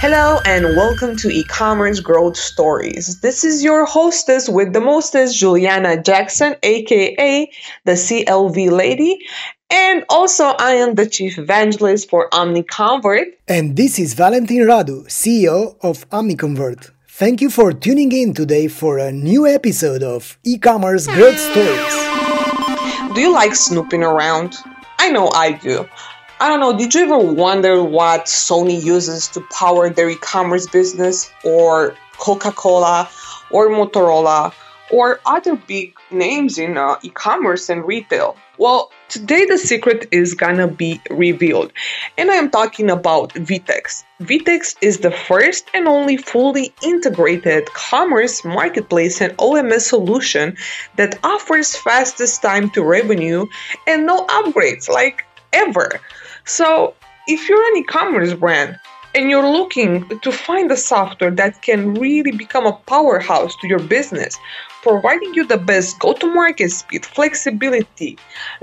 Hello and welcome to e-commerce growth stories. This is your hostess with the mostest, Juliana Jackson, aka the CLV lady, and also I am the chief evangelist for OmniConvert. And this is Valentin Radu, CEO of OmniConvert. Thank you for tuning in today for a new episode of e-commerce growth stories. Do you like snooping around? I know I do. I don't know, did you ever wonder what Sony uses to power their e commerce business, or Coca Cola, or Motorola, or other big names in uh, e commerce and retail? Well, today the secret is gonna be revealed, and I am talking about Vtex. Vtex is the first and only fully integrated commerce marketplace and OMS solution that offers fastest time to revenue and no upgrades like ever. So, if you're an e commerce brand and you're looking to find a software that can really become a powerhouse to your business, providing you the best go to market speed, flexibility,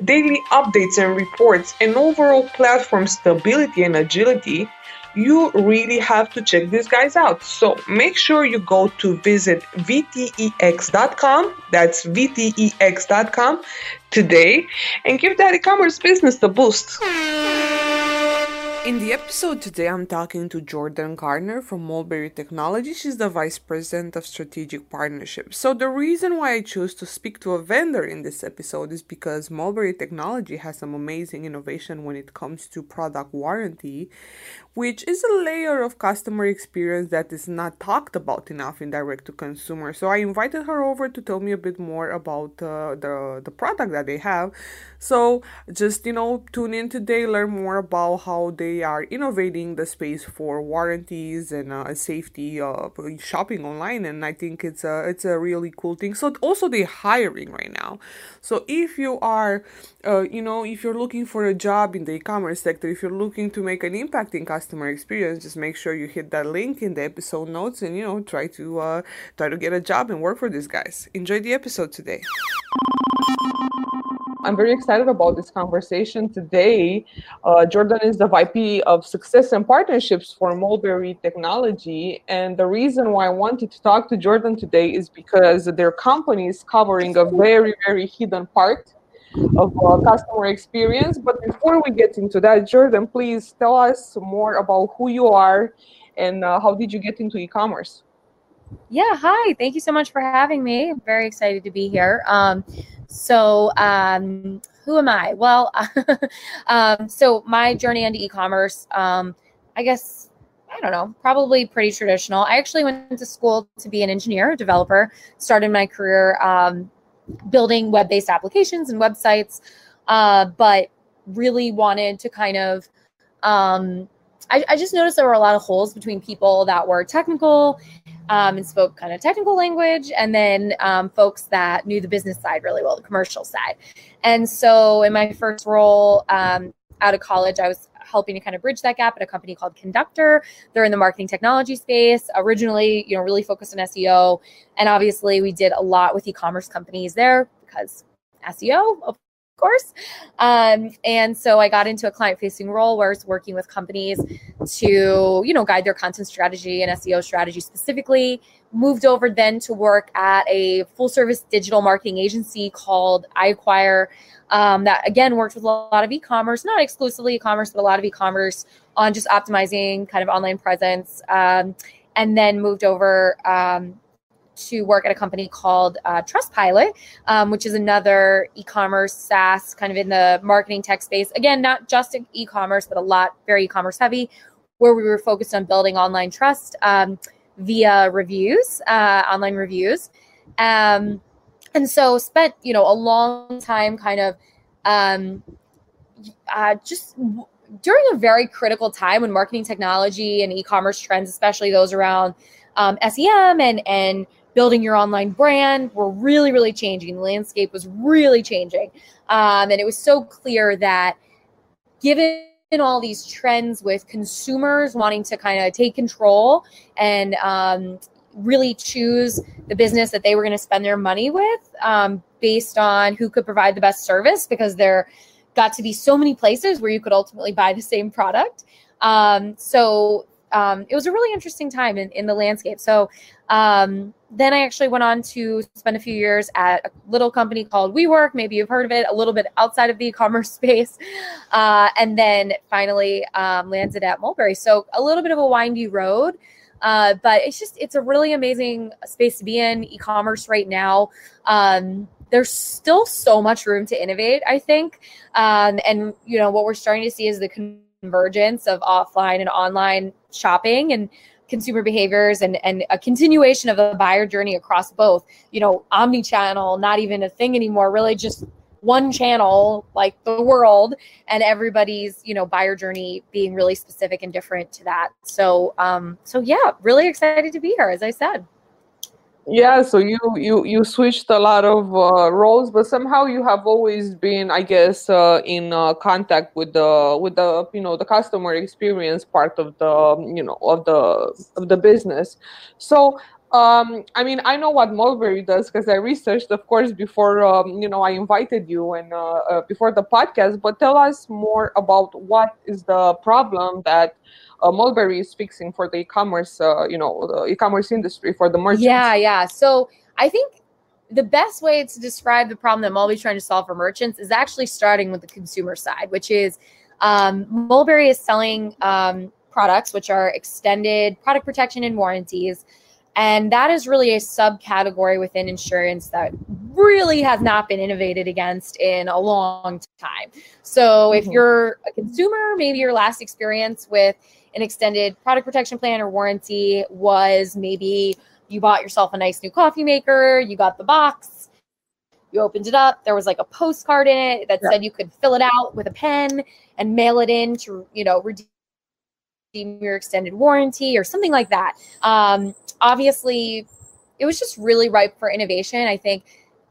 daily updates and reports, and overall platform stability and agility, you really have to check these guys out. So make sure you go to visit vtex.com, that's vtex.com today, and give that e commerce business a boost. In the episode today, I'm talking to Jordan Gardner from Mulberry Technology. She's the Vice President of Strategic Partnerships. So, the reason why I chose to speak to a vendor in this episode is because Mulberry Technology has some amazing innovation when it comes to product warranty, which is a layer of customer experience that is not talked about enough in direct to consumer. So I invited her over to tell me a bit more about uh, the the product that they have. So just you know tune in today, learn more about how they are innovating the space for warranties and uh, safety uh, shopping online. And I think it's a it's a really cool thing. So also they're hiring right now. So if you are uh, you know if you're looking for a job in the e-commerce sector, if you're looking to make an impact in customer experience, just make sure you hit that link in the episode notes and you know try to uh, try to get a job and work for these guys. Enjoy the episode today. I'm very excited about this conversation today. Uh, Jordan is the VP of Success and Partnerships for Mulberry Technology. And the reason why I wanted to talk to Jordan today is because their company is covering a very, very hidden part of uh, customer experience. But before we get into that, Jordan, please tell us more about who you are and uh, how did you get into e-commerce? Yeah, hi. Thank you so much for having me. I'm very excited to be here. Um, so, um, who am I? Well, um, so my journey into e-commerce, um, I guess I don't know, probably pretty traditional. I actually went to school to be an engineer, a developer. Started my career um, building web based applications and websites, uh, but really wanted to kind of. Um, I, I, just noticed there were a lot of holes between people that were technical um, and spoke kind of technical language, and then um, folks that knew the business side really well, the commercial side. And so, in my first role um, out of college, I was helping to kind of bridge that gap at a company called Conductor. They're in the marketing technology space. Originally, you know, really focused on SEO, and obviously we did a lot with e-commerce companies there because SEO, of course. Um, and so I got into a client-facing role where I was working with companies to, you know, guide their content strategy and SEO strategy specifically. Moved over then to work at a full-service digital marketing agency called iAcquire um, that again worked with a lot of e-commerce, not exclusively e-commerce, but a lot of e-commerce on just optimizing kind of online presence. Um, and then moved over um, to work at a company called uh, Trustpilot, um, which is another e-commerce SaaS kind of in the marketing tech space. Again, not just e-commerce, but a lot very e-commerce heavy, where we were focused on building online trust um, via reviews, uh, online reviews. Um, and so spent you know a long time kind of um, uh, just w- during a very critical time when marketing technology and e-commerce trends especially those around um, sem and and building your online brand were really really changing the landscape was really changing um, and it was so clear that given all these trends with consumers wanting to kind of take control and um, really choose the business that they were going to spend their money with um, based on who could provide the best service because there got to be so many places where you could ultimately buy the same product. Um, so um, it was a really interesting time in, in the landscape. So um, then I actually went on to spend a few years at a little company called WeWork. Maybe you've heard of it, a little bit outside of the e-commerce space, uh, and then finally um, landed at Mulberry. So a little bit of a windy road. Uh, but it's just it's a really amazing space to be in e-commerce right now um, there's still so much room to innovate i think um, and you know what we're starting to see is the convergence of offline and online shopping and consumer behaviors and, and a continuation of the buyer journey across both, you know, omni-channel, not even a thing anymore, really just one channel like the world and everybody's you know buyer journey being really specific and different to that. So um so yeah really excited to be here as i said yeah so you you you switched a lot of uh, roles but somehow you have always been i guess uh, in uh, contact with the with the you know the customer experience part of the you know of the of the business. So um, I mean, I know what Mulberry does because I researched, of course, before um, you know I invited you and uh, uh, before the podcast. But tell us more about what is the problem that uh, Mulberry is fixing for the e-commerce, uh, you know, the e-commerce industry for the merchants. Yeah, yeah. So I think the best way to describe the problem that Mulberry is trying to solve for merchants is actually starting with the consumer side, which is um, Mulberry is selling um, products which are extended product protection and warranties. And that is really a subcategory within insurance that really has not been innovated against in a long time. So, if mm-hmm. you're a consumer, maybe your last experience with an extended product protection plan or warranty was maybe you bought yourself a nice new coffee maker, you got the box, you opened it up, there was like a postcard in it that yeah. said you could fill it out with a pen and mail it in to, you know, redeem your extended warranty or something like that. Um, obviously, it was just really ripe for innovation. I think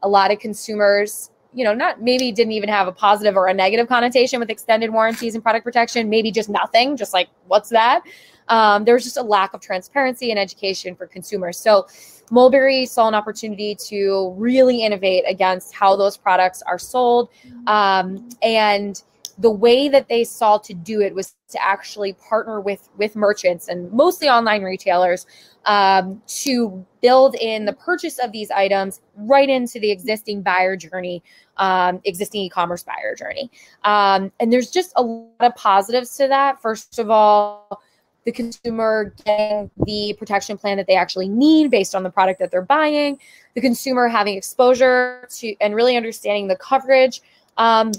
a lot of consumers you know, not maybe didn't even have a positive or a negative connotation with extended warranties and product protection, maybe just nothing, just like, what's that? Um, there was just a lack of transparency and education for consumers. So, Mulberry saw an opportunity to really innovate against how those products are sold. Um, and the way that they saw to do it was to actually partner with with merchants and mostly online retailers um, to build in the purchase of these items right into the existing buyer journey um, existing e-commerce buyer journey. Um, and there's just a lot of positives to that. First of all the consumer getting the protection plan that they actually need based on the product that they're buying the consumer having exposure to and really understanding the coverage um,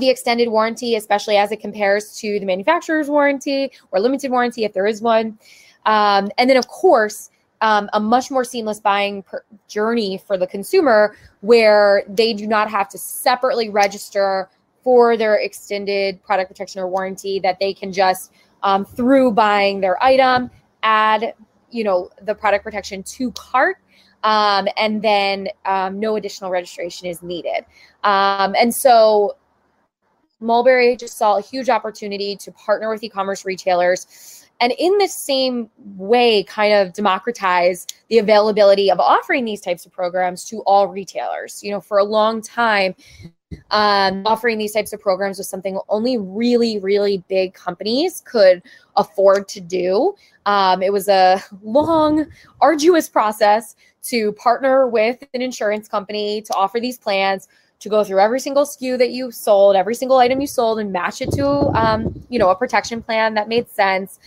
the extended warranty, especially as it compares to the manufacturer's warranty or limited warranty if there is one. Um, and then, of course, um, a much more seamless buying per- journey for the consumer where they do not have to separately register for their extended product protection or warranty, that they can just, um, through buying their item, add you know the product protection to cart um, and then um, no additional registration is needed. Um, and so Mulberry just saw a huge opportunity to partner with e-commerce retailers and in the same way kind of democratize the availability of offering these types of programs to all retailers. You know for a long time um, offering these types of programs was something only really really big companies could afford to do. Um, it was a long arduous process to partner with an insurance company to offer these plans to go through every single SKU that you sold, every single item you sold, and match it to, um, you know, a protection plan that made sense.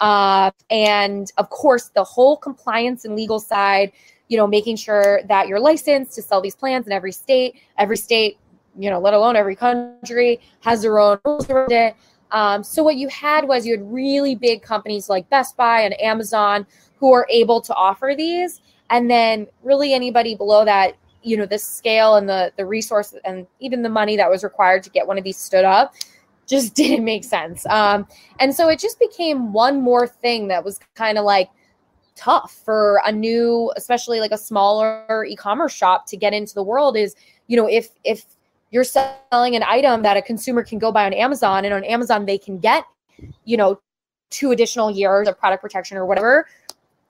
Uh, and of course, the whole compliance and legal side, you know, making sure that you're licensed to sell these plans in every state. Every state, you know, let alone every country, has their own rules around it. Um, so what you had was you had really big companies like Best Buy and Amazon who are able to offer these, and then really anybody below that you know the scale and the the resource and even the money that was required to get one of these stood up just didn't make sense. Um and so it just became one more thing that was kind of like tough for a new especially like a smaller e-commerce shop to get into the world is you know if if you're selling an item that a consumer can go buy on Amazon and on Amazon they can get you know two additional years of product protection or whatever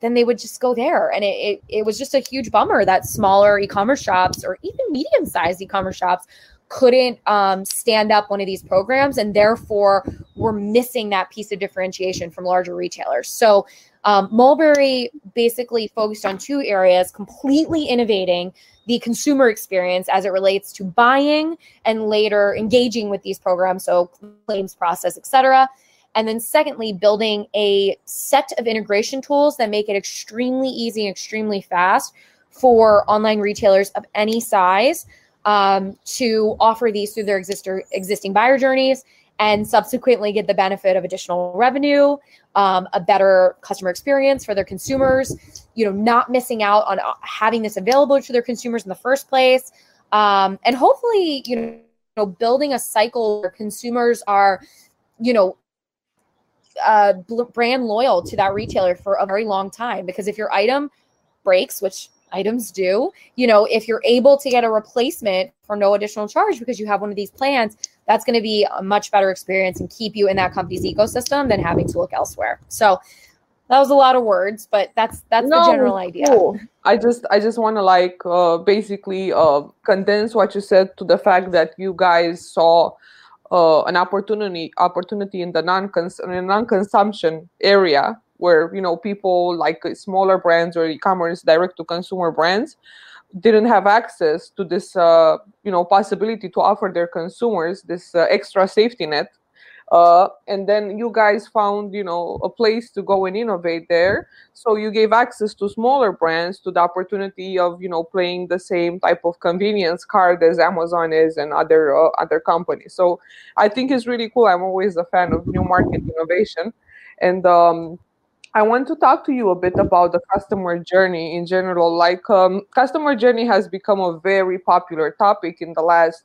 then they would just go there. And it, it, it was just a huge bummer that smaller e commerce shops or even medium sized e commerce shops couldn't um, stand up one of these programs and therefore we're missing that piece of differentiation from larger retailers. So um, Mulberry basically focused on two areas, completely innovating the consumer experience as it relates to buying and later engaging with these programs, so claims process, et cetera. And then, secondly, building a set of integration tools that make it extremely easy and extremely fast for online retailers of any size um, to offer these through their exister, existing buyer journeys and subsequently get the benefit of additional revenue, um, a better customer experience for their consumers, you know, not missing out on uh, having this available to their consumers in the first place, um, and hopefully, you know, building a cycle where consumers are, you know, uh, brand loyal to that retailer for a very long time. Because if your item breaks, which items do, you know, if you're able to get a replacement for no additional charge because you have one of these plans, that's going to be a much better experience and keep you in that company's ecosystem than having to look elsewhere. So that was a lot of words, but that's that's no, the general idea. Cool. I just I just want to like uh, basically uh, condense what you said to the fact that you guys saw uh, an opportunity opportunity in the non non consumption area where you know people like smaller brands or e-commerce direct to consumer brands didn't have access to this uh, you know possibility to offer their consumers this uh, extra safety net uh, and then you guys found you know a place to go and innovate there. So you gave access to smaller brands to the opportunity of you know playing the same type of convenience card as amazon is and other uh, other companies. So i think it's really cool. I'm always a fan of new market innovation. And um, I want to talk to you a bit about the customer journey in general. Like, um, customer journey has become a very popular topic in the last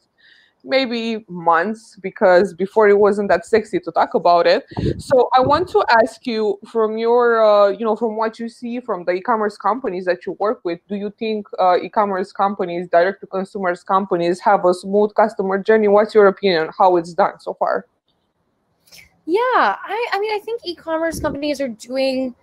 maybe months because before it wasn't that sexy to talk about it. So I want to ask you from your, uh, you know, from what you see from the e-commerce companies that you work with, do you think uh, e-commerce companies, direct to consumers companies, have a smooth customer journey? What's your opinion? How it's done so far? Yeah, I, I mean, I think e-commerce companies are doing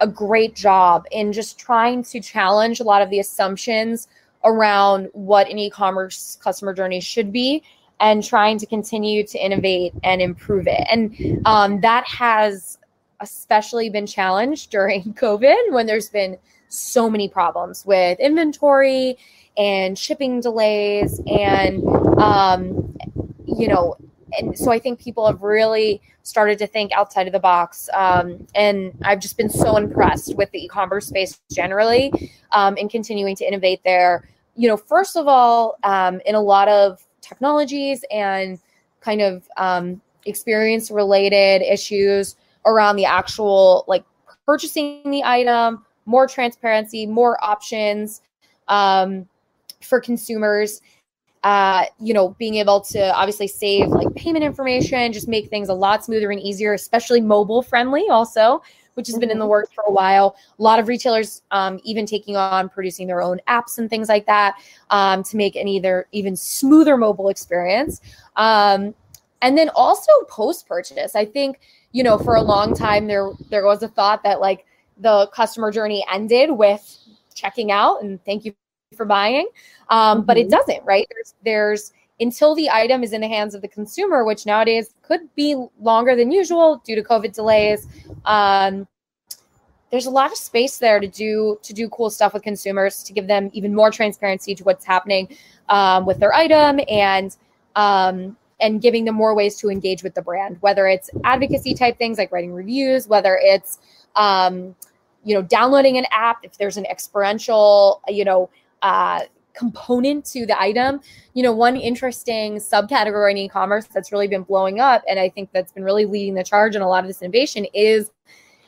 a great job in just trying to challenge a lot of the assumptions around what an e-commerce customer journey should be and trying to continue to innovate and improve it. And um, that has especially been challenged during COVID when there's been so many problems with inventory and shipping delays and um, you know and so I think people have really started to think outside of the box. Um, and I've just been so impressed with the e-commerce space generally, um, and continuing to innovate there. You know, first of all, um, in a lot of technologies and kind of um, experience related issues around the actual like purchasing the item, more transparency, more options um, for consumers uh, you know, being able to obviously save like payment information, just make things a lot smoother and easier, especially mobile friendly, also, which has been in the mm-hmm. works for a while. A lot of retailers um, even taking on producing their own apps and things like that um, to make an either even smoother mobile experience. Um, and then also post purchase, I think you know for a long time there there was a thought that like the customer journey ended with checking out and thank you for buying um, mm-hmm. but it mm-hmm. doesn't right there's there's until the item is in the hands of the consumer which nowadays could be longer than usual due to covid delays um, there's a lot of space there to do to do cool stuff with consumers to give them even more transparency to what's happening um, with their item and um, and giving them more ways to engage with the brand whether it's advocacy type things like writing reviews whether it's um, you know downloading an app if there's an experiential you know uh, component to the item. You know, one interesting subcategory in e-commerce that's really been blowing up, and I think that's been really leading the charge in a lot of this innovation is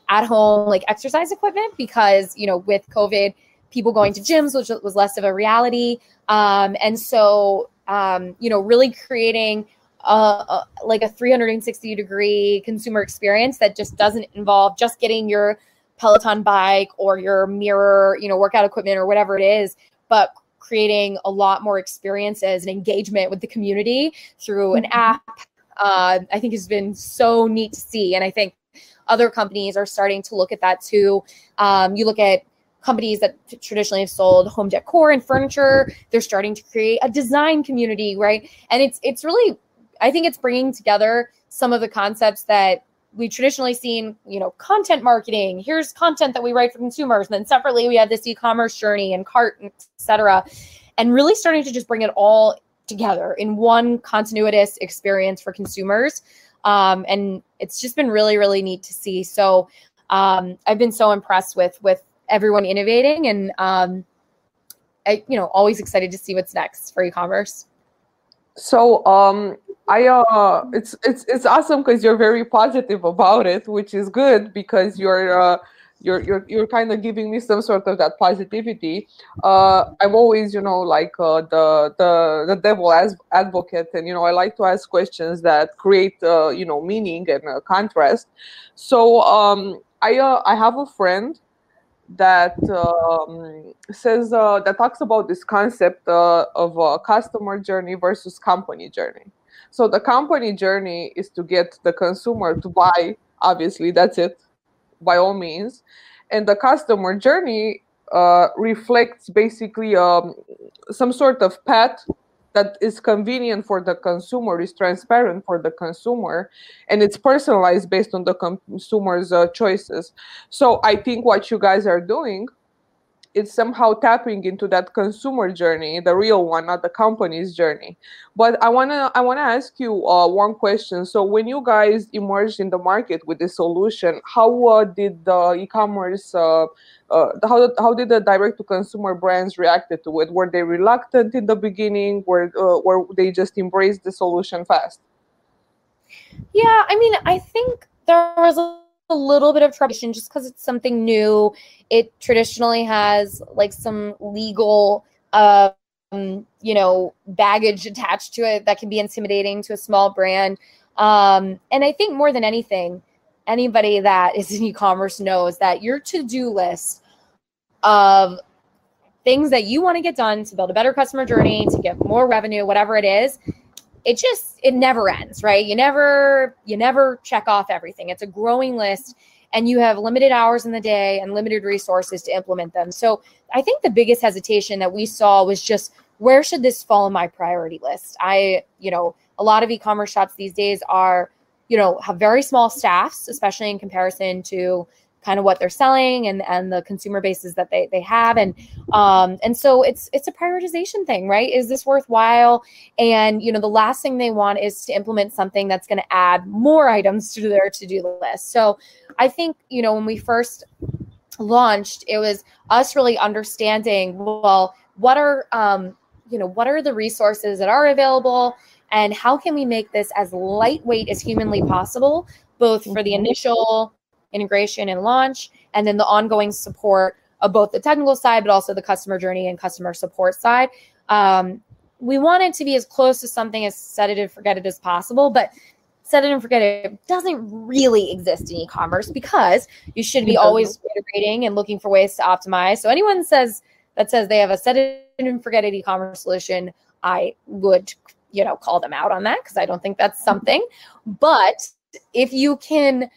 at home like exercise equipment because you know with COVID, people going to gyms, which was less of a reality, um, and so um, you know really creating. Uh, like a 360 degree consumer experience that just doesn't involve just getting your Peloton bike or your mirror, you know, workout equipment or whatever it is, but creating a lot more experiences and engagement with the community through an mm-hmm. app. Uh, I think has been so neat to see, and I think other companies are starting to look at that too. Um, you look at companies that traditionally have sold home decor and furniture; they're starting to create a design community, right? And it's it's really, I think it's bringing together some of the concepts that we traditionally seen, you know, content marketing. Here's content that we write for consumers. And then separately, we have this e-commerce journey and cart, etc. And really starting to just bring it all together in one continuous experience for consumers. Um, and it's just been really, really neat to see. So um, I've been so impressed with with everyone innovating, and um, I, you know, always excited to see what's next for e-commerce. So um, I uh, it's it's it's awesome because you're very positive about it, which is good because you're. Uh, you're you're you're kind of giving me some sort of that positivity. Uh, I'm always, you know, like uh, the the the devil as advocate, and you know, I like to ask questions that create, uh, you know, meaning and contrast. So um, I uh, I have a friend that um, says uh, that talks about this concept uh, of a customer journey versus company journey. So the company journey is to get the consumer to buy. Obviously, that's it, by all means, and the customer journey uh, reflects basically um, some sort of path that is convenient for the consumer, is transparent for the consumer, and it's personalized based on the consumer's uh, choices. So I think what you guys are doing it's somehow tapping into that consumer journey the real one not the company's journey. But i want to i want to ask you uh, one question. So when you guys emerged in the market with this solution how uh, did the e-commerce uh, uh how, how did the direct to consumer brands reacted to it? Were they reluctant in the beginning? Were uh, were they just embraced the solution fast? Yeah i mean i think there was a a little bit of trouble just because it's something new. It traditionally has like some legal, um, you know, baggage attached to it that can be intimidating to a small brand. Um, and I think more than anything, anybody that is in e-commerce knows that your to-do list of things that you want to get done to build a better customer journey, to get more revenue, whatever it is, it just it never ends right? You never you never check off everything. It's a growing list and you have limited hours in the day and limited resources to implement them. So i think the biggest hesitation that we saw was just where should this fall in my priority list? I you know a lot of e-commerce shops these days are you know have very small staffs especially in comparison to kind of what they're selling and and the consumer bases that they they have. And um and so it's it's a prioritization thing right? Is this worthwhile? And you know the last thing they want is to implement something that's going to add more items to their to-do list. So i think you know when we first launched it was us really understanding well what are um you know what are the resources that are available? And how can we make this as lightweight as humanly possible both for the mm-hmm. initial integration and launch, and then the ongoing support of both the technical side, but also the customer journey and customer support side. Um, we wanted to be as close to something as set it and forget it as possible, but set it and forget it doesn't really exist in e-commerce because you should be always iterating and looking for ways to optimize. So anyone says that says they have a set it and forget it e-commerce solution, I would, you know, call them out on that because I don't think that's something. But if you can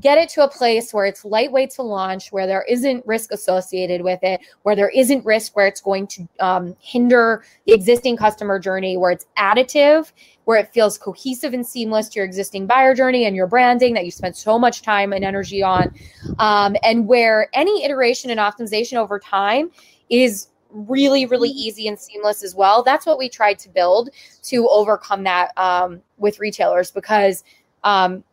get it to a place where it's lightweight to launch, where there isn't risk associated with it, where there isn't risk where it's going to um, hinder the existing customer journey, where it's additive, where it feels cohesive and seamless to your existing buyer journey and your branding that you spent so much time and energy on, um, and where any iteration and optimization over time is really really easy and seamless as well. That's what we tried to build to overcome that um, with retailers because um,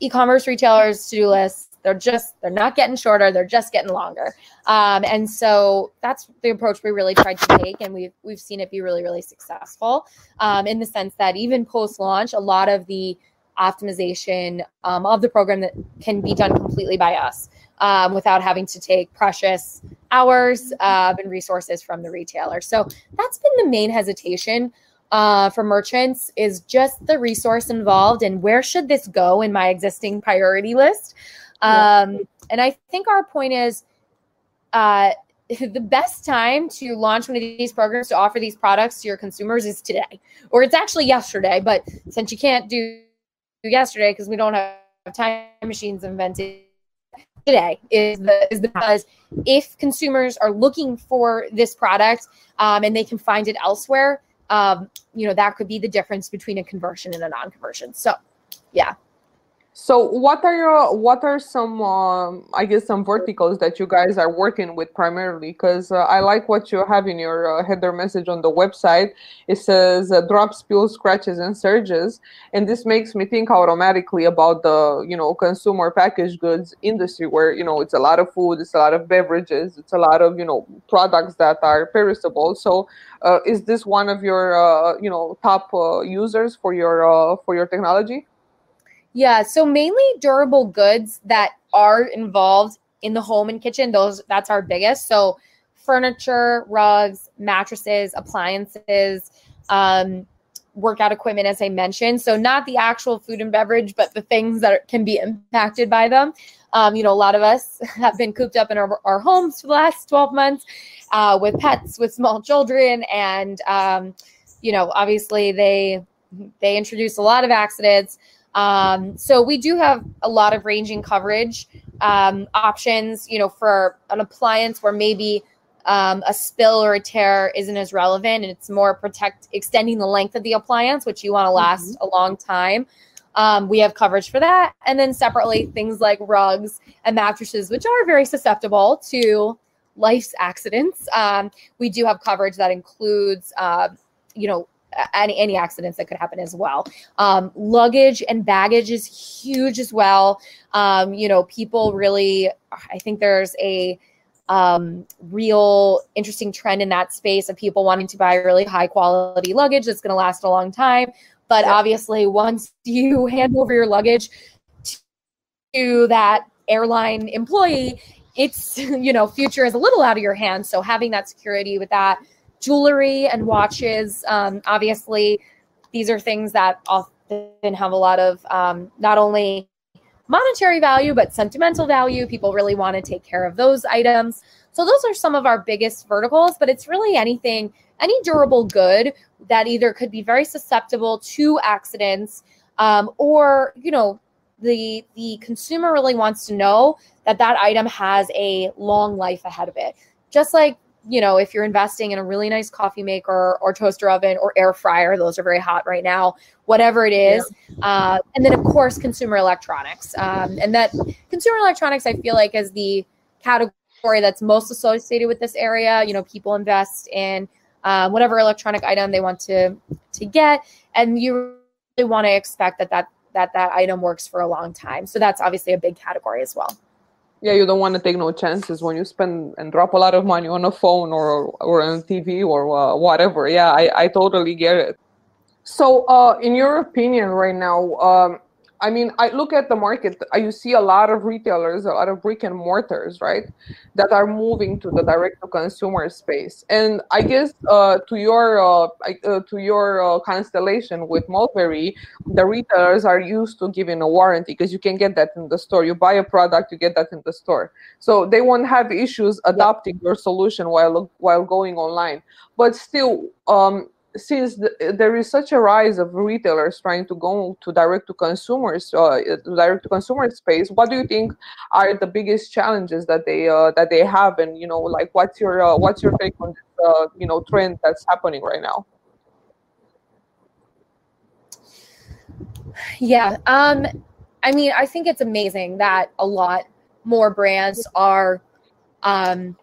e-commerce retailers to-do lists they're just they're not getting shorter they're just getting longer. Um, and so that's the approach we really tried to take and we've we've seen it be really really successful um, in the sense that even post launch a lot of the optimization um, of the program that can be done completely by us um, without having to take precious hours uh, and resources from the retailer. So that's been the main hesitation uh, for merchants is just the resource involved and where should this go in my existing priority list. Um, yeah. And I think our point is uh, the best time to launch one of these programs to offer these products to your consumers is today, or it's actually yesterday. But since you can't do yesterday because we don't have time machines invented today is the is the because if consumers are looking for this product um, and they can find it elsewhere um, you know, that could be the difference between a conversion and a non-conversion. So yeah. So what are your what are some um, I guess some verticals that you guys are working with primarily? Because uh, I like what you have in your uh, header message on the website. It says uh, drop, spill, scratches, and surges, and this makes me think automatically about the you know consumer packaged goods industry, where you know it's a lot of food, it's a lot of beverages, it's a lot of you know products that are perishable. So uh, is this one of your uh, you know top uh, users for your for your technology? Yeah, so mainly durable goods that are involved in the home and kitchen. Those that's our biggest. So furniture, rugs, mattresses, appliances, um, workout equipment, as I mentioned. So not the actual food and beverage, but the things that are, can be impacted by them. Um, you know, a lot of us have been cooped up in our, our homes for the last 12 months uh, with pets, with small children, and um, you know, obviously they they introduce a lot of accidents. Um, so we do have a lot of ranging coverage um, options, you know, for an appliance where maybe um, a spill or a tear isn't as relevant and it's more protect extending the length of the appliance, which you want to last mm-hmm. a long time. Um, we have coverage for that. And then separately, things like rugs and mattresses, which are very susceptible to life's accidents. Um, we do have coverage that includes, uh, you know, any, any accidents that could happen as well. Um, luggage and baggage is huge as well. Um, you know, people really, I think there's a um, real interesting trend in that space of people wanting to buy really high quality luggage that's going to last a long time. But obviously, once you hand over your luggage to that airline employee, it's you know future is a little out of your hands. So having that security with that jewelry and watches. Um, obviously, these are things that often have a lot of um, not only monetary value, but sentimental value. People really want to take care of those items. So, those are some of our biggest verticals, but it's really anything, any durable good that either could be very susceptible to accidents um, or, you know, the the consumer really wants to know that that item has a long life ahead of it just like you know, if you're investing in a really nice coffee maker or toaster oven or air fryer, those are very hot right now, whatever it is. Yeah. Uh, and then, of course, consumer electronics. Um, and that consumer electronics, I feel like, is the category that's most associated with this area. You know, people invest in uh, whatever electronic item they want to to get, and you really want to expect that that that that item works for a long time. So that's obviously a big category as well yeah you don't want to take no chances when you spend and drop a lot of money on a phone or or on tv or uh, whatever. Yeah I, I totally get it. So uh, in your opinion right now um, I mean, I look at the market. You see a lot of retailers, a lot of brick and mortars, right, that are moving to the direct to consumer space. And I guess uh, to your uh, uh, to your uh, constellation with Mulberry, the retailers are used to giving a warranty because you can get that in the store. You buy a product, you get that in the store, so they won't have issues adopting your solution while while going online. But still, um, since the, there is such a rise of retailers trying to go to direct to consumers uh, direct to consumer space what do you think are the biggest challenges that they uh, that they have? And you know like what's your uh, what's your take on this uh, you know trend that's happening right now? Yeah um i mean i think it's amazing that a lot more brands are um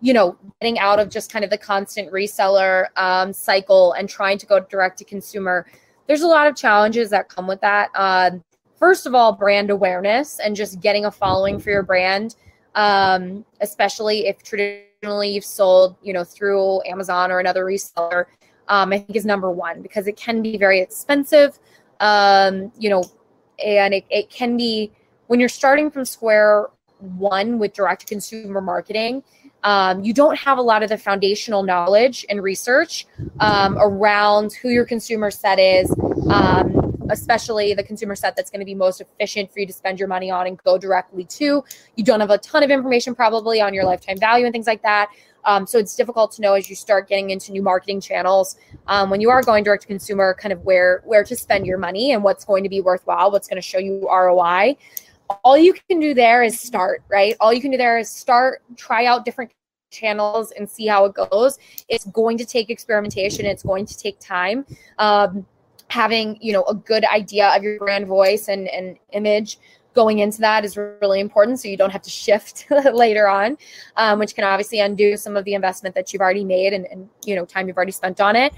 you know, getting out of just kind of the constant reseller um, cycle and trying to go direct to consumer. There's a lot of challenges that come with that. Um, first of all, brand awareness and just getting a following for your brand, um, especially if traditionally you've sold, you know, through Amazon or another reseller. Um, I think is number one because it can be very expensive, um, you know, and it, it can be when you're starting from square one with direct to consumer marketing um, you don't have a lot of the foundational knowledge and research um, around who your consumer set is, um, especially the consumer set that's going to be most efficient for you to spend your money on and go directly to. You don't have a ton of information probably on your lifetime value and things like that. Um, so it's difficult to know as you start getting into new marketing channels um, when you are going direct to consumer, kind of where where to spend your money and what's going to be worthwhile, what's going to show you ROI all you can do there is start, right? All you can do there is start, try out different channels and see how it goes. It's going to take experimentation. It's going to take time. Um, having you know a good idea of your brand voice and and image going into that is really important so you don't have to shift later on um, which can obviously undo some of the investment that you've already made and, and you know time you've already spent on it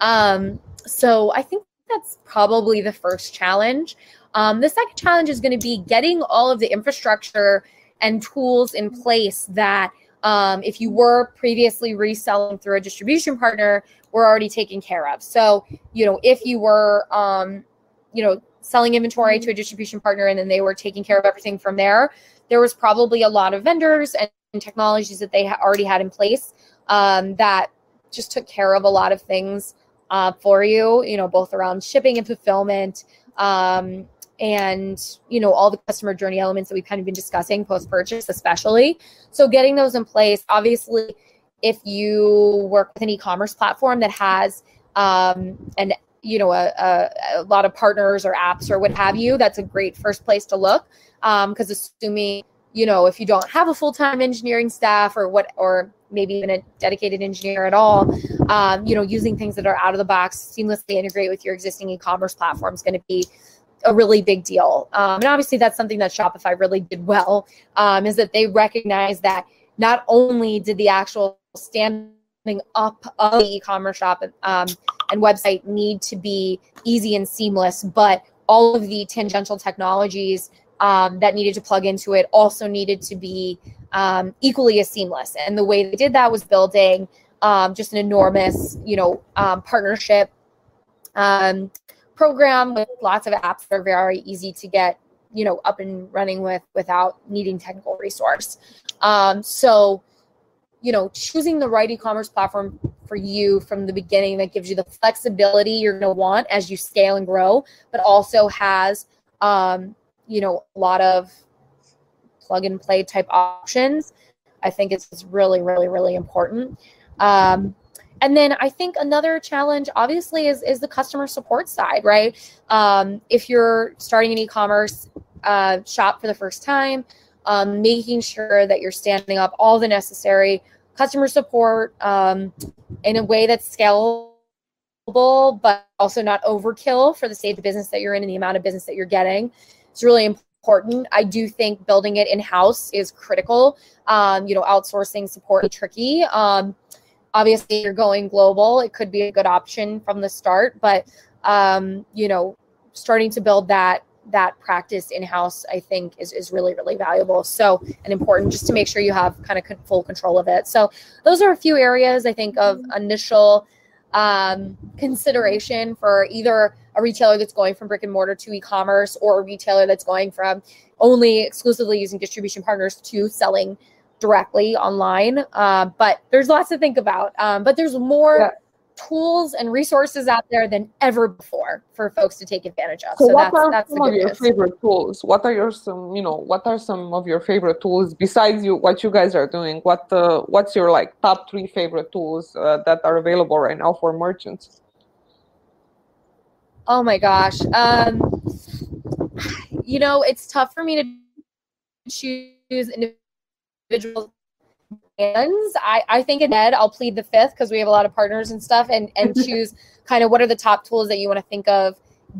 um, so i think that's probably the first challenge um, the second challenge is going to be getting all of the infrastructure and tools in place that um, if you were previously reselling through a distribution partner were already taken care of. So you know if you were um, you know selling inventory to a distribution partner and then they were taking care of everything from there there was probably a lot of vendors and, technologies that they ha- already had in place um, that just took care of a lot of things uh, for you you know both around shipping and fulfillment um, and you know all the customer journey elements that we've kind of been discussing post purchase especially. So getting those in place obviously if you work with an e-commerce platform that has um, an you know a, a, a, lot of partners or apps or what have you that's a great first place to look Um, because um, assuming you know if you don't have a full-time engineering staff or what or maybe even a dedicated engineer at all um, you know using things that are out of the box seamlessly integrate with your existing e-commerce platform is going to be a really big deal um, and obviously that's something that shopify really did well um, is that they recognize that not only did the actual standing up of the e-commerce shop um, and website need to be easy and seamless, but all of the tangential technologies um, that needed to plug into it also needed to be um, equally as seamless. And the way they did that was building um, just an enormous, you know, partnership um, program with lots of apps that are very easy to get, you know, up and running with without needing technical resource. Um, so you know, choosing the right e-commerce platform for you from the beginning that gives you the flexibility you're going to want as you scale and grow, but also has, um, you know, a lot of plug and play type options. I think it's really, really, really important. Um, and then I think another challenge, obviously, is is the customer support side, right? Um, if you're starting an e-commerce uh, shop for the first time, um, making sure that you're standing up all the necessary customer support um, in a way that's scalable, but also not overkill for the state of the business that you're in and the amount of business that you're getting. It's really important. I do think building it in house is critical. Um, you know, outsourcing support is tricky. Um, obviously, you're going global. It could be a good option from the start, but um, you know, starting to build that that practice in house, I think, is, is really, really valuable. So, and important just to make sure you have kind of full control of it. So, those are a few areas I think of initial um, consideration for either a retailer that's going from brick and mortar to e commerce or a retailer that's going from only exclusively using distribution partners to selling directly online. Uh, but there's lots to think about. Um, but there's more. Yeah tools and resources out there than ever before for folks to take advantage of. So, so what are that's some of your news. favorite tools? What are your some you know what are some of your favorite tools besides you what you guys are doing? What uh, what's your like top three favorite tools uh, that are available right now for merchants? Oh my gosh, um, you know it's tough for me to choose individual hands. I, I think in Ed, I'll plead the fifth because we have a lot of partners and stuff and, and choose kind of what are the top tools that you want to think of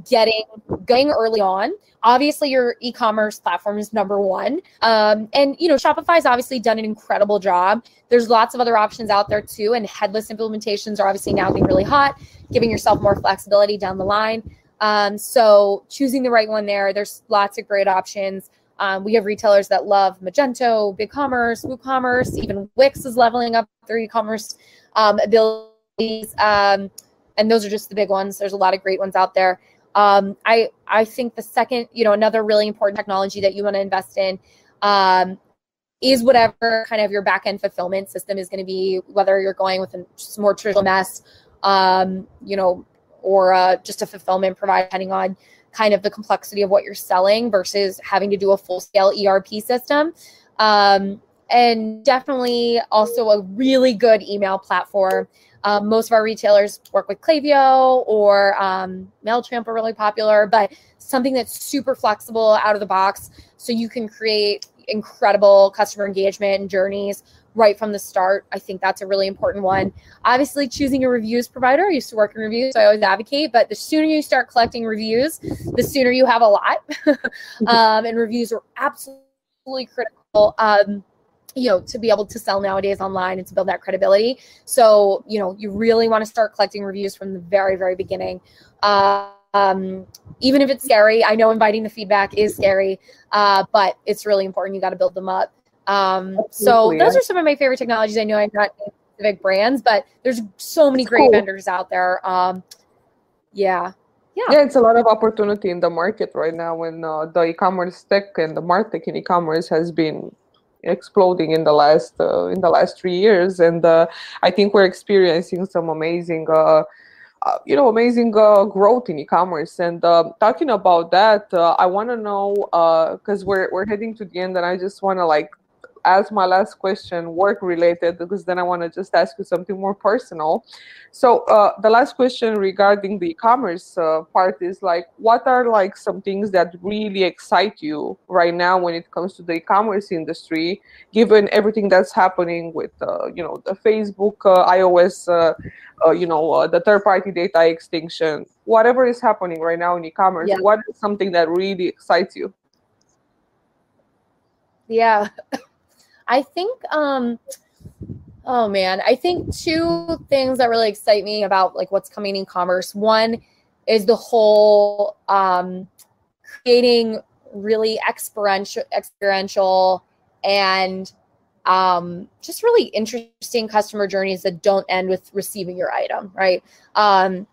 getting going early on. Obviously, your e-commerce platform is number one. Um, and you know, Shopify's obviously done an incredible job. There's lots of other options out there too, and headless implementations are obviously now getting really hot, giving yourself more flexibility down the line. Um, so choosing the right one there, there's lots of great options. Um, we have retailers that love Magento, BigCommerce, WooCommerce, even Wix is leveling up their e-commerce um, abilities. Um, and those are just the big ones. There's a lot of great ones out there. Um, I I think the second, you know, another really important technology that you want to invest in um, is whatever kind of your back end fulfillment system is going to be, whether you're going with a more traditional OMS, um, you know, or uh, just a fulfillment provider, depending on kind of the complexity of what you're selling versus having to do a full scale ERP system. Um, and definitely also a really good email platform. Um, most of our retailers work with Klaviyo or um, MailChimp are really popular, but something that's super flexible out of the box so you can create incredible customer engagement and journeys right from the start. I think that's a really important one. Obviously, choosing a reviews provider. I used to work in reviews, so I always advocate. But the sooner you start collecting reviews, the sooner you have a lot. um, and reviews are absolutely critical. Um, you know, to be able to sell nowadays online and to build that credibility. So, you know, you really want to start collecting reviews from the very, very beginning. Uh, um, even if it's scary, I know inviting the feedback is scary, uh, but it's really important. You got to build them up. Um, so those are some of my favorite technologies. I know I'm not specific brands, but there's so many great cool. vendors out there. Um, yeah. Yeah. yeah, it's a lot of opportunity in the market right now when uh, the e-commerce tech and the market in e-commerce has been exploding in the last uh, in the last three years and uh, i think we're experiencing some amazing uh, uh, you know amazing uh, growth in e-commerce and talking about that uh, i want to know because we're, we're heading to the end and i just want to like as my last question work related because then I want to just ask you something more personal. So uh, the last question regarding the e-commerce uh, part is like, what are like some things that really excite you right now when it comes to the e-commerce industry, given everything that's happening with uh, you know the Facebook, uh, iOS, uh, uh, you know the third-party data extinction, whatever is happening right now in e-commerce, yeah. what is something that really excites you? Yeah. I think, um, oh man, I think two things that really excite me about like what's coming in commerce. One is the whole um, creating really experiential, experiential and um, just really interesting customer journeys that don't end with receiving your item, right? Um,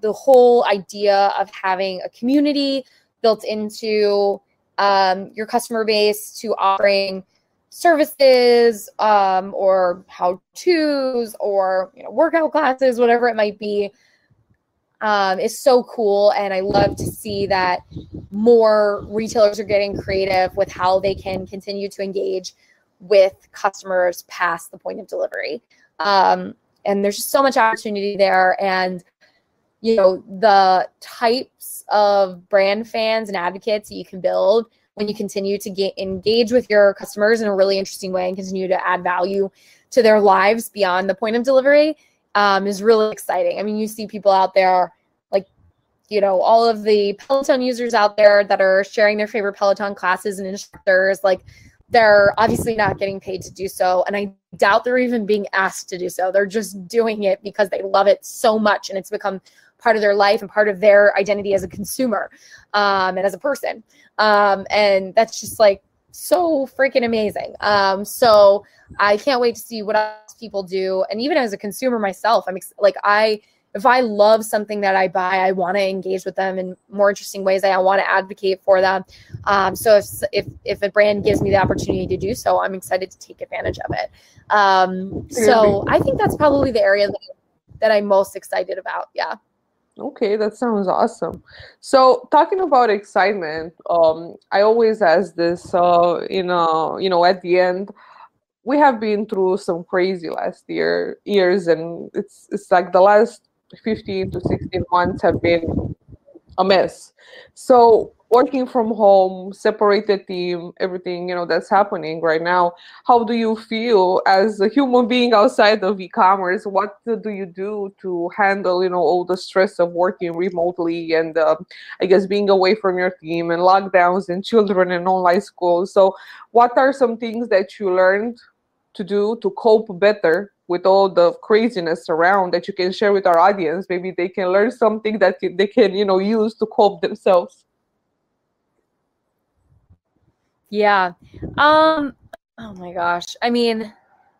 the whole idea of having a community built into um, your customer base to offering services um, or how to's or you know workout classes whatever it might be. Um, is so cool and i love to see that more retailers are getting creative with how they can continue to engage with customers past the point of delivery. Um, and there's just so much opportunity there and you know the types of brand fans and advocates you can build when you continue to get engage with your customers in a really interesting way and continue to add value to their lives beyond the point of delivery um, is really exciting. I mean, you see people out there like, you know, all of the Peloton users out there that are sharing their favorite Peloton classes and instructors, like they're obviously not getting paid to do so. And I doubt they're even being asked to do so. They're just doing it because they love it so much and it's become part of their life and part of their identity as a consumer um, and as a person. Um, and that's just like so freaking amazing. Um, so I can't wait to see what else people do. And even as a consumer myself, I'm ex- like, I, if I love something that I buy, I want to engage with them in more interesting ways. I want to advocate for them. Um, so if, if, if a brand gives me the opportunity to do so, I'm excited to take advantage of it. Um, so I think that's probably the area that, that I'm most excited about. Yeah. Okay, that sounds awesome. So, talking about excitement, um, I always ask this. Uh, you know, you know, at the end, we have been through some crazy last year years, and it's it's like the last fifteen to sixteen months have been a mess. So, working from home, separated team, everything you know that's happening right now. How do you feel as a human being outside of e-commerce? What do you do to handle you know all the stress of working remotely and uh, I guess being away from your team and lockdowns and children and online school? So, what are some things that you learned to do to cope better with all the craziness around that you can share with our audience maybe they can learn something that they can you know use to cope themselves yeah. Um oh my gosh. I mean,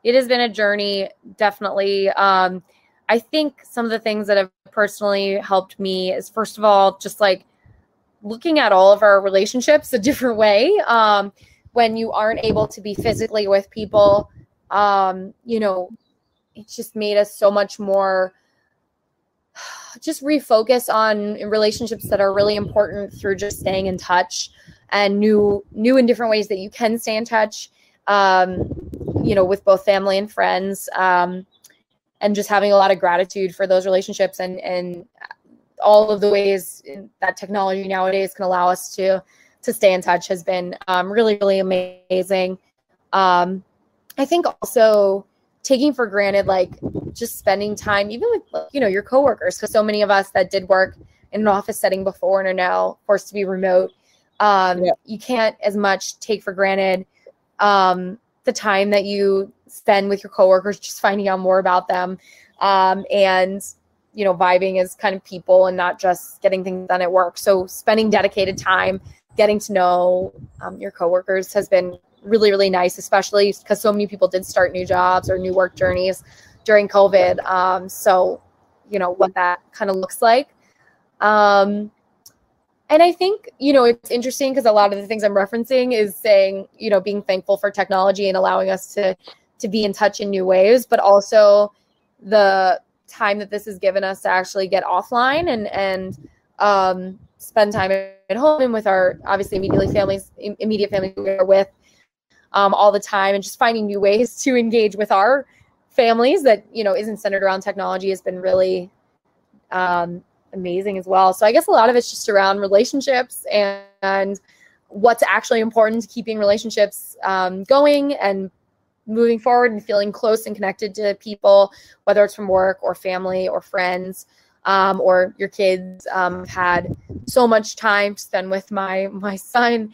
it has been a journey definitely. Um I think some of the things that have personally helped me is first of all just like looking at all of our relationships a different way. Um when you aren't able to be physically with people, um you know, it's just made us so much more just refocus on relationships that are really important through just staying in touch and new new and different ways that you can stay in touch um, you know with both family and friends um, and just having a lot of gratitude for those relationships and and all of the ways that technology nowadays can allow us to to stay in touch has been um, really really amazing. Um, I think also taking for granted like just spending time even with you know your coworkers because so many of us that did work in an office setting before and are now forced to be remote um, yeah. you can't as much take for granted um, the time that you spend with your coworkers just finding out more about them um, and you know vibing as kind of people and not just getting things done at work so spending dedicated time getting to know um, your coworkers has been really really nice especially because so many people did start new jobs or new work journeys during covid. Um, so you know what that kind of looks like. Um, and i think you know it's interesting because a lot of the things i'm referencing is saying you know being thankful for technology and allowing us to to be in touch in new ways but also the time that this has given us to actually get offline and and um, spend time at home and with our obviously immediately families immediate families we are with um, all the time and just finding new ways to engage with our families that you know isn't centered around technology has been really um, amazing as well. So i guess a lot of it's just around relationships and, and what's actually important to keeping relationships um, going and moving forward and feeling close and connected to people whether it's from work or family or friends um, or your kids. Um, had so much time to spend with my my son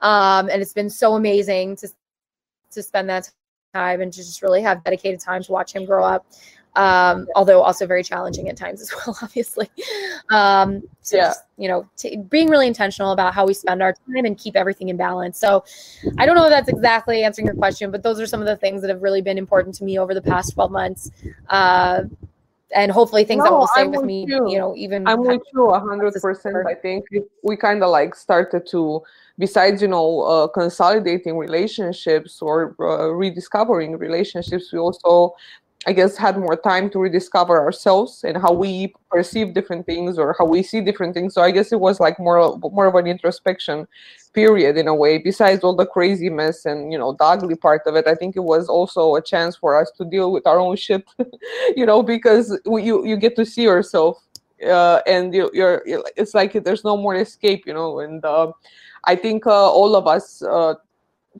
um, and it's been so amazing to to spend that time and to just really have dedicated time to watch him grow up. Um, although also very challenging at times as well, obviously. Um, so yeah. Just, you know, t- being really intentional about how we spend our time and keep everything in balance. So I don't know if that's exactly answering your question, but those are some of the things that have really been important to me over the past 12 months. Uh, and hopefully things no, that will stay I'm with, me, you. you. know, even I'm with you hundred percent. I think we kind of like started to, besides you know, uh, consolidating relationships or uh, rediscovering relationships, we also I guess had more time to rediscover ourselves and how we perceive different things or how we see different things. So I guess it was like more more of an introspection period in a way. Besides all the crazy mess and you know the ugly part of it, I think it was also a chance for us to deal with our own shit, you know, because you you get to see yourself uh, and you, are it's like there's no more escape, you know, and. Uh, I think uh, all of us uh,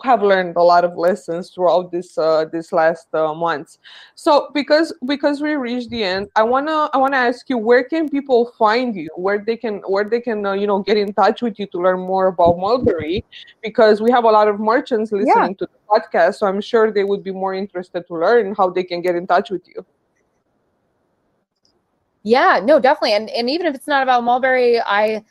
have learned a lot of lessons throughout this uh, this last uh, months. So because because we reached the end, I wanna I wanna ask you where can people find you? Where they can where they can uh, you know get in touch with you to learn more about Mulberry? Because we have a lot of merchants listening yeah. to the podcast, so I'm sure they would be more interested to learn how they can get in touch with you. Yeah, no, definitely, and and even if it's not about Mulberry, I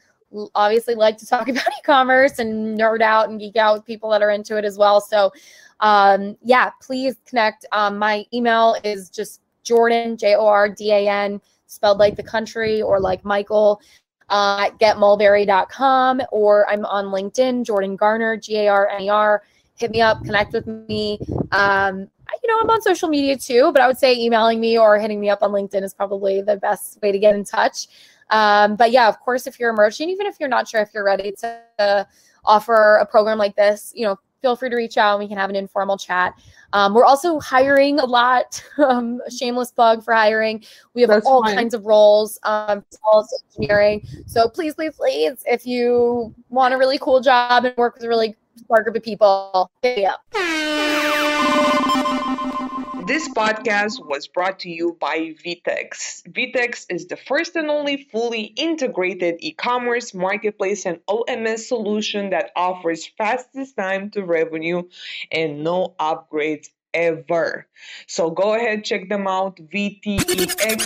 obviously like to talk about e-commerce and nerd out and geek out with people that are into it as well. So um, yeah, please connect. Um, my email is just Jordan, J-O-R-D-A-N, spelled like the country or like Michael uh, at getmulberry.com or I'm on LinkedIn, Jordan Garner, G-A-R-N-E-R. Hit me up, connect with me. Um, you know, I'm on social media too, but I would say emailing me or hitting me up on LinkedIn is probably the best way to get in touch. Um, but yeah, of course, if you're a merchant, even if you're not sure if you're ready to offer a program like this, you know, feel free to reach out and we can have an informal chat. Um, we're also hiring a lot. Um, shameless plug for hiring. We have That's all fine. kinds of roles, um, engineering. So please, please, please, if you want a really cool job and work with a really smart group of people, hit me up. This podcast was brought to you by VTEX. VTEX is the first and only fully integrated e commerce, marketplace, and OMS solution that offers fastest time to revenue and no upgrades ever. So go ahead, check them out, vtex.com.